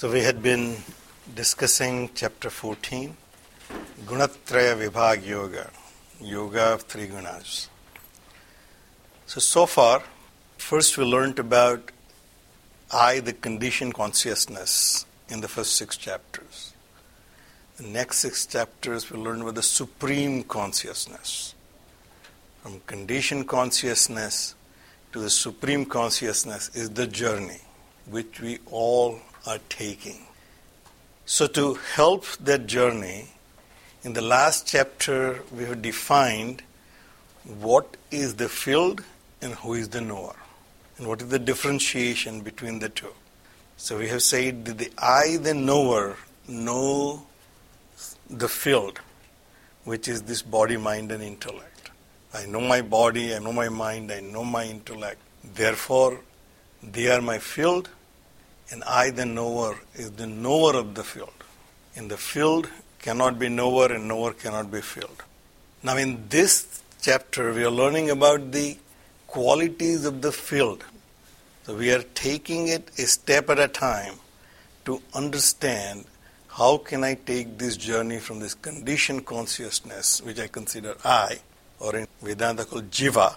So we had been discussing chapter 14, Gunatraya Vibhag Yoga, Yoga of Three Gunas. So, so far, first we learned about I, the conditioned consciousness, in the first six chapters. The next six chapters we learn about the supreme consciousness. From conditioned consciousness to the supreme consciousness is the journey which we all are taking. So, to help that journey, in the last chapter we have defined what is the field and who is the knower and what is the differentiation between the two. So we have said that the I, the knower, know the field, which is this body, mind, and intellect. I know my body, I know my mind, I know my intellect. Therefore, they are my field, and I, the knower, is the knower of the field. In the field cannot be knower, and knower cannot be field. Now, in this chapter, we are learning about the qualities of the field. So we are taking it a step at a time to understand how can I take this journey from this conditioned consciousness, which I consider I, or in Vedanta called Jiva,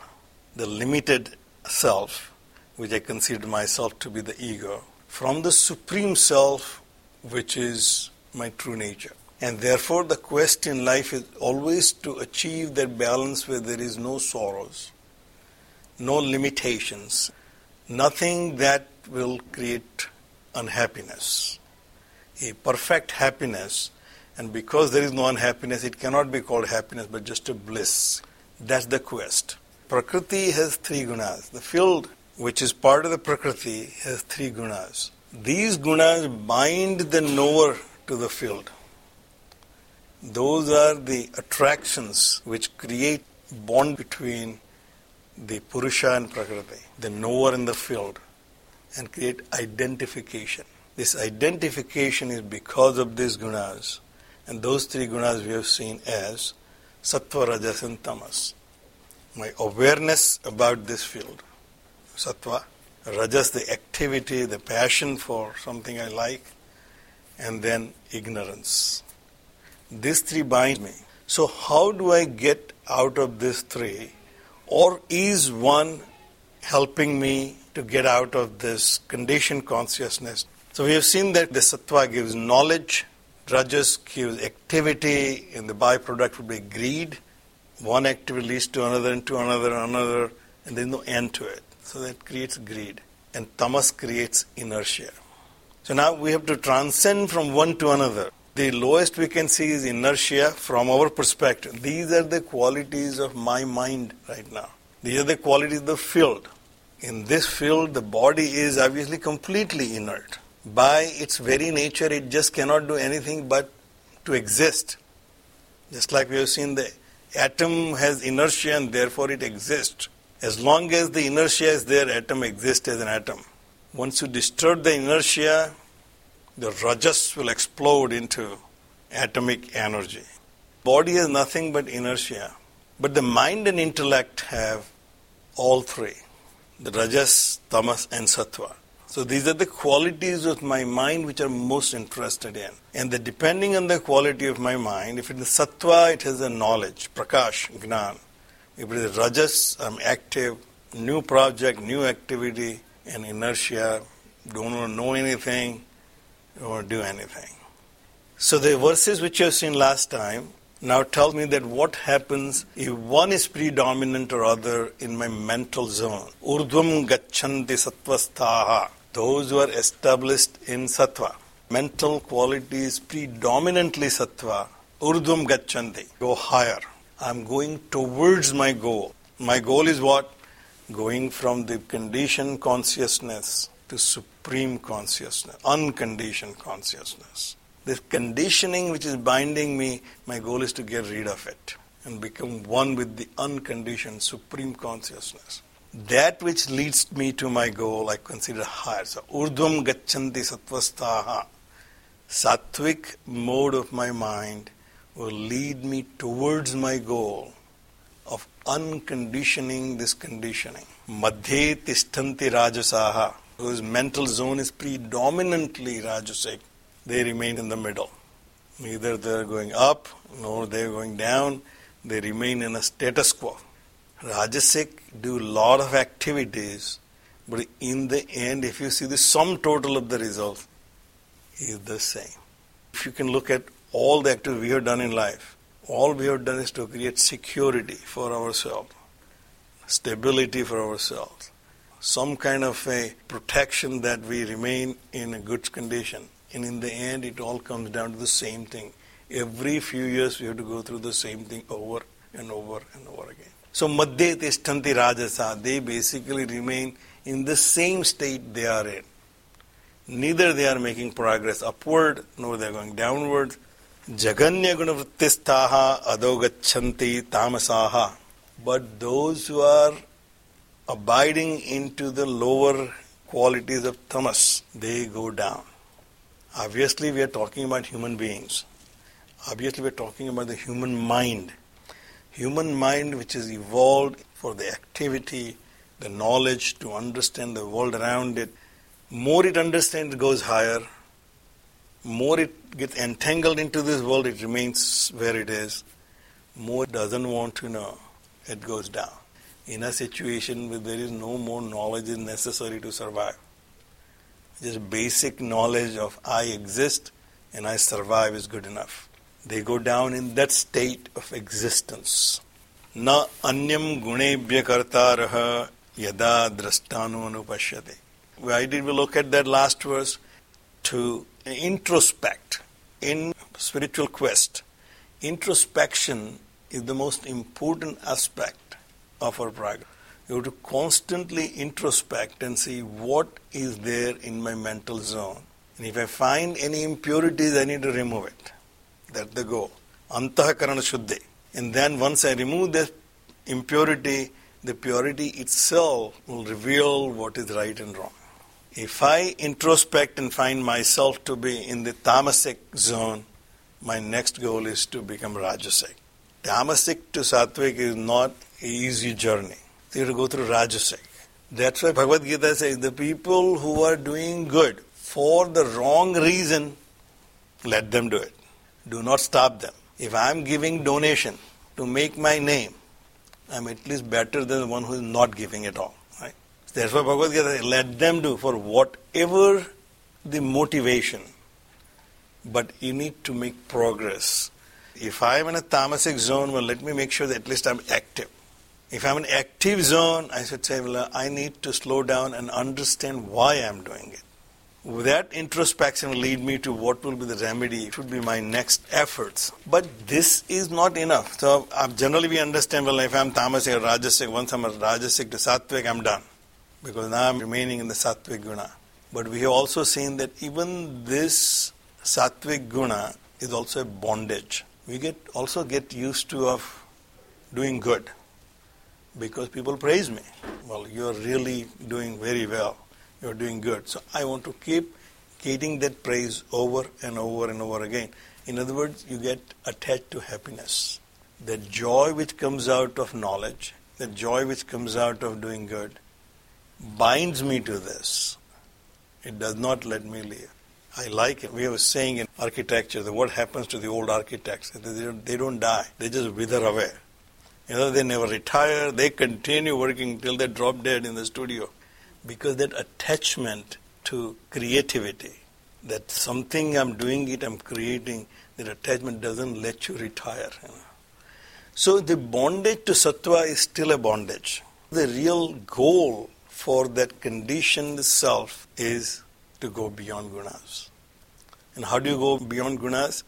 the limited self, which I consider myself to be the ego, from the supreme self, which is my true nature. And therefore, the quest in life is always to achieve that balance where there is no sorrows, no limitations, nothing that will create unhappiness. A perfect happiness, and because there is no unhappiness, it cannot be called happiness but just a bliss. That's the quest. Prakriti has three gunas. The field, which is part of the Prakriti, has three gunas. These gunas bind the knower to the field. Those are the attractions which create bond between the Purusha and Prakriti, the knower in the field, and create identification. This identification is because of these gunas, and those three gunas we have seen as Sattva, Rajas, and Tamas. My awareness about this field, Sattva, Rajas, the activity, the passion for something I like, and then ignorance. These three bind me. So, how do I get out of these three? Or is one helping me to get out of this conditioned consciousness? So we have seen that the sattva gives knowledge, rajas gives activity, and the byproduct would be greed. One activity leads to another, and to another, and another, and there's no end to it. So that creates greed. And tamas creates inertia. So now we have to transcend from one to another. The lowest we can see is inertia from our perspective. These are the qualities of my mind right now. These are the qualities of the field. In this field, the body is obviously completely inert. By its very nature, it just cannot do anything but to exist. Just like we have seen, the atom has inertia and therefore it exists. As long as the inertia is there, atom exists as an atom. Once you disturb the inertia, the rajas will explode into atomic energy. Body is nothing but inertia, but the mind and intellect have all three the rajas, tamas, and sattva. So these are the qualities of my mind which I'm most interested in. And the, depending on the quality of my mind, if it is sattva, it has a knowledge, prakash, gnan. If it is rajas, I'm active, new project, new activity, and inertia, don't know anything, or do anything. So the verses which you have seen last time now tell me that what happens if one is predominant or other in my mental zone. Urdhvam gacchanti sattvasthaha. Those who are established in sattva. Mental qualities predominantly sattva. Urdhvam gacchanti. Go higher. I'm going towards my goal. My goal is what? Going from the conditioned consciousness to supreme consciousness, unconditioned consciousness. This conditioning which is binding me, my goal is to get rid of it and become one with the unconditioned supreme consciousness. That which leads me to my goal, I consider higher. So, urdhvam gacchanti sattvastaha. Sattvic mode of my mind will lead me towards my goal of unconditioning this conditioning. Madhye tishtanti rajasaha, whose mental zone is predominantly rajasic, they remain in the middle. Neither they're going up nor they're going down, they remain in a status quo. Rajasic do a lot of activities, but in the end, if you see the sum total of the result, is the same. If you can look at all the activities we have done in life, all we have done is to create security for ourselves, stability for ourselves, some kind of a protection that we remain in a good condition. And in the end, it all comes down to the same thing. Every few years, we have to go through the same thing over and over and over again. So, Madhye Tishtanti Rajasa, they basically remain in the same state they are in. Neither they are making progress upward, nor they are going downward. Jaganya Gunavrittistaha Adogachanti Tamasaha. But those who are abiding into the lower qualities of tamas, they go down. Obviously, we are talking about human beings. Obviously, we are talking about the human mind. Human mind, which is evolved for the activity, the knowledge to understand the world around it. More it understands, it goes higher more it gets entangled into this world, it remains where it is. More it doesn't want to know, it goes down. In a situation where there is no more knowledge is necessary to survive. Just basic knowledge of I exist and I survive is good enough. They go down in that state of existence. Na anyam kartarah yada drastanu anupashyate. Why did we look at that last verse? To introspect in spiritual quest. Introspection is the most important aspect of our progress. You have to constantly introspect and see what is there in my mental zone. And if I find any impurities, I need to remove it. That's the goal. Antahakarana Shuddhi. And then once I remove the impurity, the purity itself will reveal what is right and wrong. If I introspect and find myself to be in the tamasic zone, my next goal is to become rajasic. Tamasic to sattvic is not an easy journey. You have to go through rajasic. That's why Bhagavad Gita says the people who are doing good for the wrong reason, let them do it. Do not stop them. If I am giving donation to make my name, I'm at least better than the one who is not giving at all. Therefore, Bhagavad Gita let them do for whatever the motivation, but you need to make progress. If I am in a tamasic zone, well, let me make sure that at least I'm active. If I'm in an active zone, I should say, well, I need to slow down and understand why I'm doing it. That introspection will lead me to what will be the remedy, it would be my next efforts. But this is not enough. So uh, generally we understand, well, if I'm tamasic or rajasic, once I'm a rajasic to sattvic, I'm done because now I'm remaining in the sattvic guna. But we have also seen that even this sattvic guna is also a bondage. We get also get used to of doing good because people praise me. Well, you're really doing very well. You're doing good. So I want to keep getting that praise over and over and over again. In other words, you get attached to happiness. The joy which comes out of knowledge, the joy which comes out of doing good, binds me to this. It does not let me leave. I like it. We have a saying in architecture that what happens to the old architects? They don't, they don't die, they just wither away. You know, they never retire, they continue working till they drop dead in the studio. Because that attachment to creativity, that something I'm doing it, I'm creating, that attachment doesn't let you retire. You know. So the bondage to sattva is still a bondage. The real goal for that conditioned self is to go beyond gunas. And how do you go beyond gunas?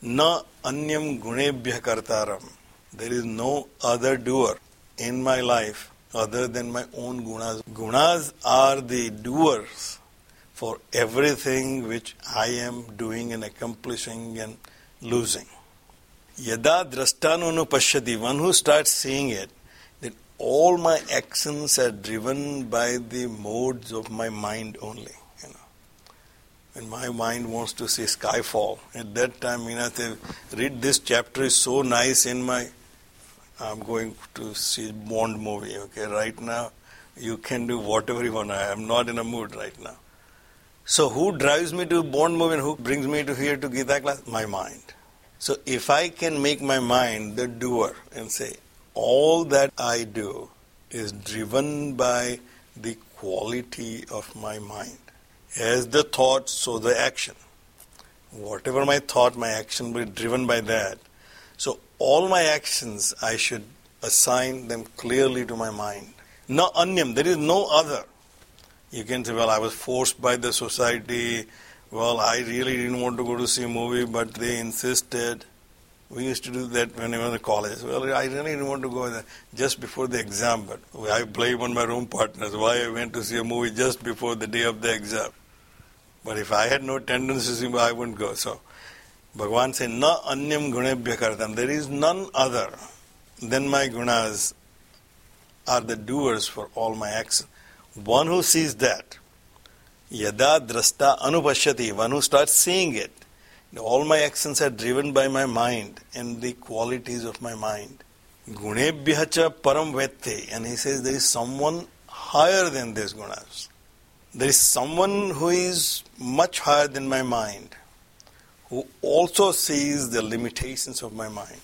Na anyam gunebhya kartaram. There is no other doer in my life other than my own gunas. Gunas are the doers for everything which I am doing and accomplishing and losing. Yada drashtanu pashyati, one who starts seeing it, all my actions are driven by the modes of my mind only. You know. When my mind wants to see Skyfall, at that time, you know, they read this chapter is so nice in my I'm going to see Bond movie, okay, right now you can do whatever you want. I am not in a mood right now. So who drives me to Bond movie and who brings me to here to Gita class? My mind. So if I can make my mind the doer and say, all that I do is driven by the quality of my mind. As the thought, so the action. Whatever my thought, my action will be driven by that. So all my actions, I should assign them clearly to my mind. No anyam, there is no other. You can say, well, I was forced by the society. Well, I really didn't want to go to see a movie, but they insisted. We used to do that when I was in college. Well, I really didn't want to go there just before the exam, but I blame on my room partners why I went to see a movie just before the day of the exam. But if I had no see, I wouldn't go. So Bhagavan said, Na anyam gunebhya kartam. There is none other than my gunas are the doers for all my actions. One who sees that, yada drasta anupashyati, one who starts seeing it, all my actions are driven by my mind and the qualities of my mind. Gunebhya cha param vette, and he says there is someone higher than these gunas. There is someone who is much higher than my mind who also sees the limitations of my mind.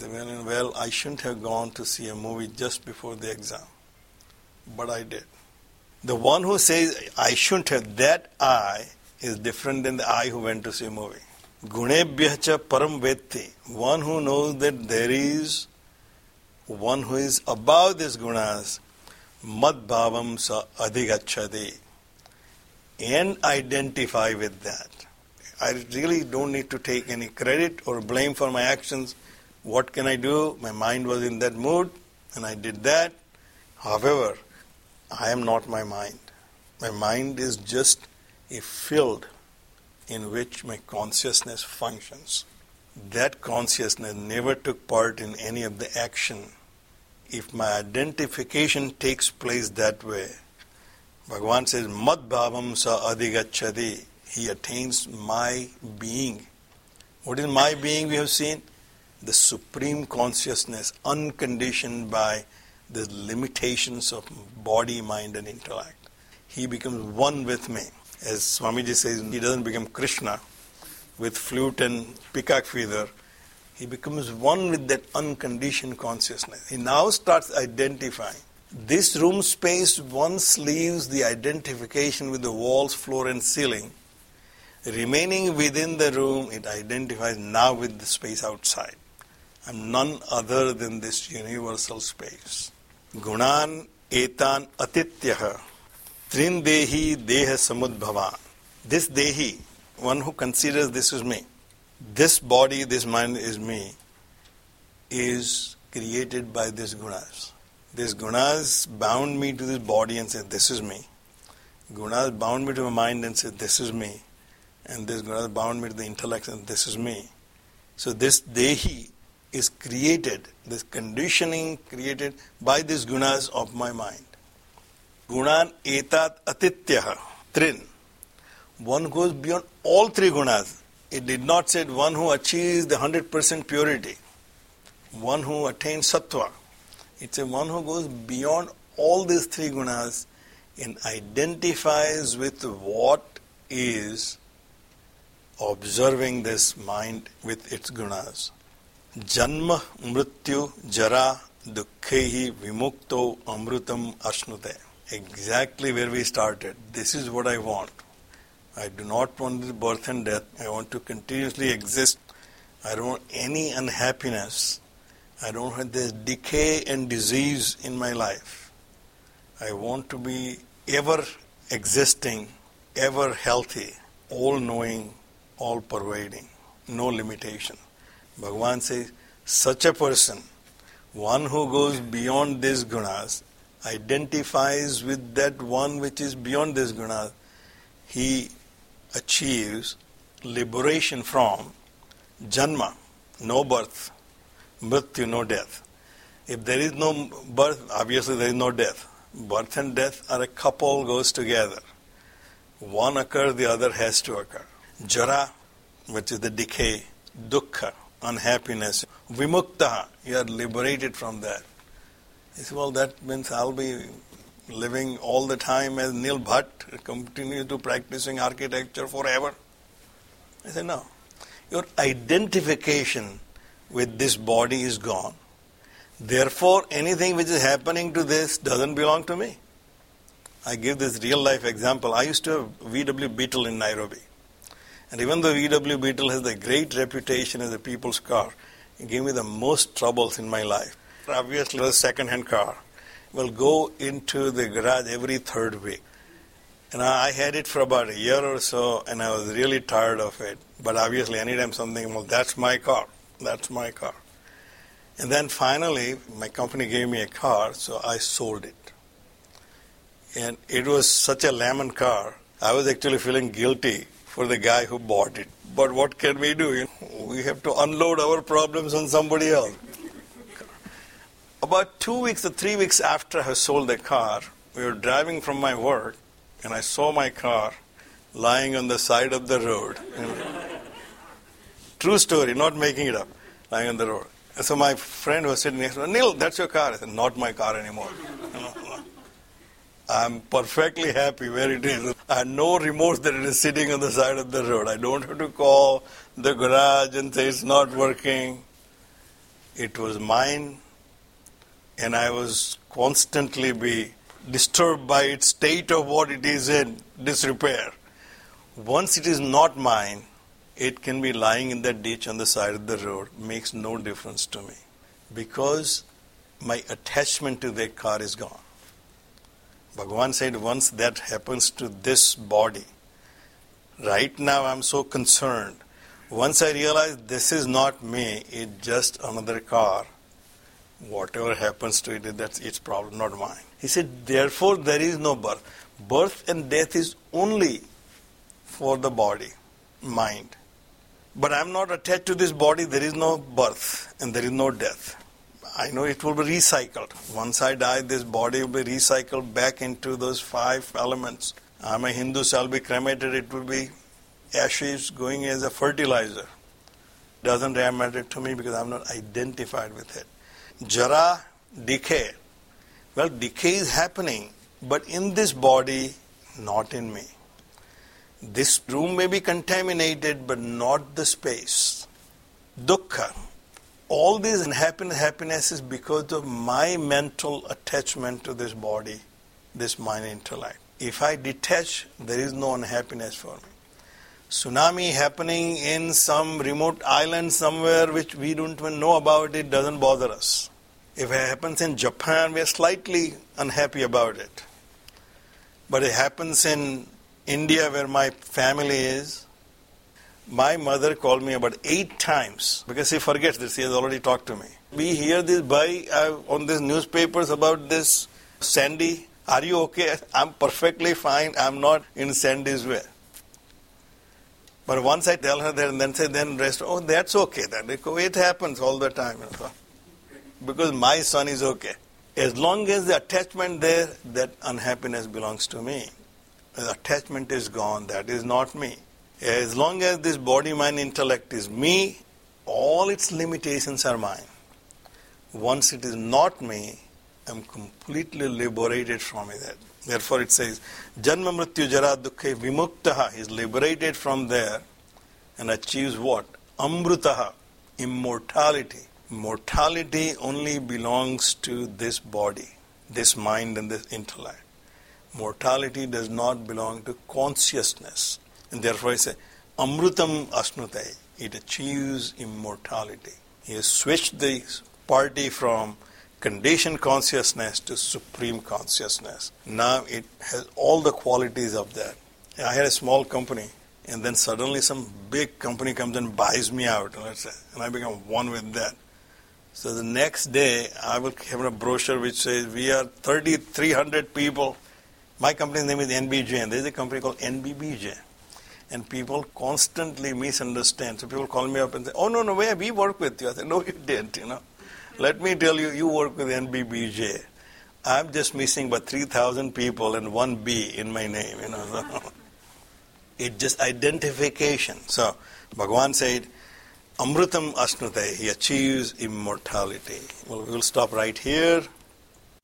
Well, I shouldn't have gone to see a movie just before the exam, but I did. The one who says I shouldn't have, that I is different than the I who went to see a movie. Gunebhya param vetti, one who knows that there is one who is above these gunas, mad bhavam sa adhigachadi, and identify with that. I really don't need to take any credit or blame for my actions. What can I do? My mind was in that mood and I did that. However, I am not my mind. My mind is just a field in which my consciousness functions. That consciousness never took part in any of the action. If my identification takes place that way, Bhagavan says, Mad bhavam sa adhigachadi he attains my being. What is my being we have seen? The supreme consciousness, unconditioned by the limitations of body, mind, and intellect. He becomes one with me. As Swamiji says, he doesn't become Krishna with flute and peacock feather. He becomes one with that unconditioned consciousness. He now starts identifying. This room space once leaves the identification with the walls, floor, and ceiling remaining within the room, it identifies now with the space outside. I'm none other than this universal space. Gunan etan atityaha trin dehi deha samudbhavan. This dehi, one who considers this is me, this body, this mind is me, is created by these gunas. These gunas bound me to this body and said, This is me. Gunas bound me to my mind and said, This is me and this gunas bound me to the intellect, and this is me. So this dehi is created, this conditioning created by these gunas of my mind. Gunan etat atityaha, trin. One goes beyond all three gunas. It did not say one who achieves the 100% purity, one who attains sattva. It's a one who goes beyond all these three gunas and identifies with what is observing this mind with its gunas. Janma mrityu jara dukkhehi vimukto amrutam ashnute. Exactly where we started. This is what I want. I do not want this birth and death. I want to continuously exist. I don't want any unhappiness. I don't want this decay and disease in my life. I want to be ever existing, ever healthy, all knowing, all pervading, no limitation. Bhagavan says, such a person, one who goes beyond these gunas, identifies with that one which is beyond this guna, he achieves liberation from janma, no birth, mrityu, no death. If there is no birth, obviously there is no death. Birth and death are a couple goes together. One occurs, the other has to occur. Jara, which is the decay, dukkha, unhappiness, vimukta, you are liberated from that. He said, well, that means I'll be living all the time as Neil Bhatt, continue to practicing architecture forever. I said, no. Your identification with this body is gone. Therefore, anything which is happening to this doesn't belong to me. I give this real life example. I used to have VW Beetle in Nairobi. And even though VW Beetle has a great reputation as a people's car, it gave me the most troubles in my life. Obviously, a second hand car will go into the garage every third week. And I had it for about a year or so, and I was really tired of it. But obviously, anytime something, well, that's my car. That's my car. And then finally, my company gave me a car, so I sold it. And it was such a lemon car, I was actually feeling guilty for the guy who bought it. But what can we do? We have to unload our problems on somebody else. About two weeks or three weeks after I sold the car, we were driving from my work, and I saw my car lying on the side of the road. True story, not making it up, lying on the road. And so my friend was sitting next to me, Neil, that's your car. I said, not my car anymore. I'm perfectly happy where it is. I have no remorse that it is sitting on the side of the road. I don't have to call the garage and say it's not working. It was mine, and I was constantly be disturbed by its state of what it is in disrepair. Once it is not mine, it can be lying in that ditch on the side of the road. Makes no difference to me because my attachment to that car is gone. Bhagavan said, once that happens to this body, right now I'm so concerned. Once I realize this is not me, it's just another car, whatever happens to it, that's its problem, not mine. He said, therefore there is no birth. Birth and death is only for the body, mind. But I'm not attached to this body, there is no birth and there is no death. I know it will be recycled. Once I die, this body will be recycled back into those five elements. I'm a Hindu, so I'll be cremated. It will be ashes going as a fertilizer. Doesn't matter to me because I'm not identified with it. Jara, decay. Well, decay is happening, but in this body, not in me. This room may be contaminated, but not the space. Dukkha, all this happiness is because of my mental attachment to this body, this mind intellect. If I detach, there is no unhappiness for me. Tsunami happening in some remote island somewhere which we don't even know about it doesn't bother us. If it happens in Japan, we are slightly unhappy about it. But it happens in India where my family is, my mother called me about eight times because she forgets this. She has already talked to me. We hear this by uh, on these newspapers about this Sandy. Are you okay? I'm perfectly fine. I'm not in Sandy's way. But once I tell her that and then say, then rest, oh, that's okay. Then it happens all the time. Because my son is okay. As long as the attachment there, that unhappiness belongs to me. The attachment is gone. That is not me. As long as this body, mind, intellect is me, all its limitations are mine. Once it is not me, I'm completely liberated from it. Therefore it says, Janma Mrityu Jara Dukkha Vimuktaha is liberated from there and achieves what? Amrutaha, immortality. Mortality only belongs to this body, this mind and this intellect. Mortality does not belong to consciousness. And therefore I say, Amrutam Asnutai. It achieves immortality. He has switched the party from conditioned consciousness to supreme consciousness. Now it has all the qualities of that. I had a small company, and then suddenly some big company comes and buys me out, and I become one with that. So the next day, I will have a brochure which says, We are 3,300 people My company's name is NBJ, and there's a company called NBBJ. And people constantly misunderstand. So people call me up and say, "Oh no, no, where we work with you?" I say, "No, you didn't. You know, let me tell you, you work with NBBJ. I'm just missing about 3,000 people and one B in my name. You know, it's just identification. So Bhagwan said, Amrutam Asnute, he achieves immortality. Well, we will stop right here.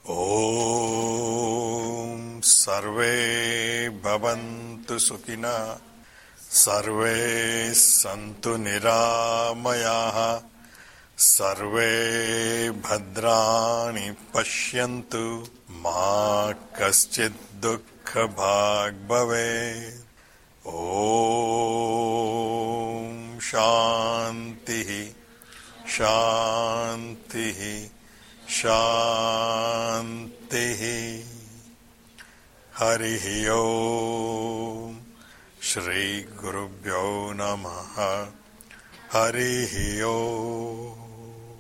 Om Sarve Bhavantu Sukhina Sarve Santu Niramayaha Sarve Bhadrani Pashyantu Ma Kaschid Dukkha Bhag Bhave शांति शांति शांति हरि ओ श्री गुरुभ्यो नमः। हरि ओम।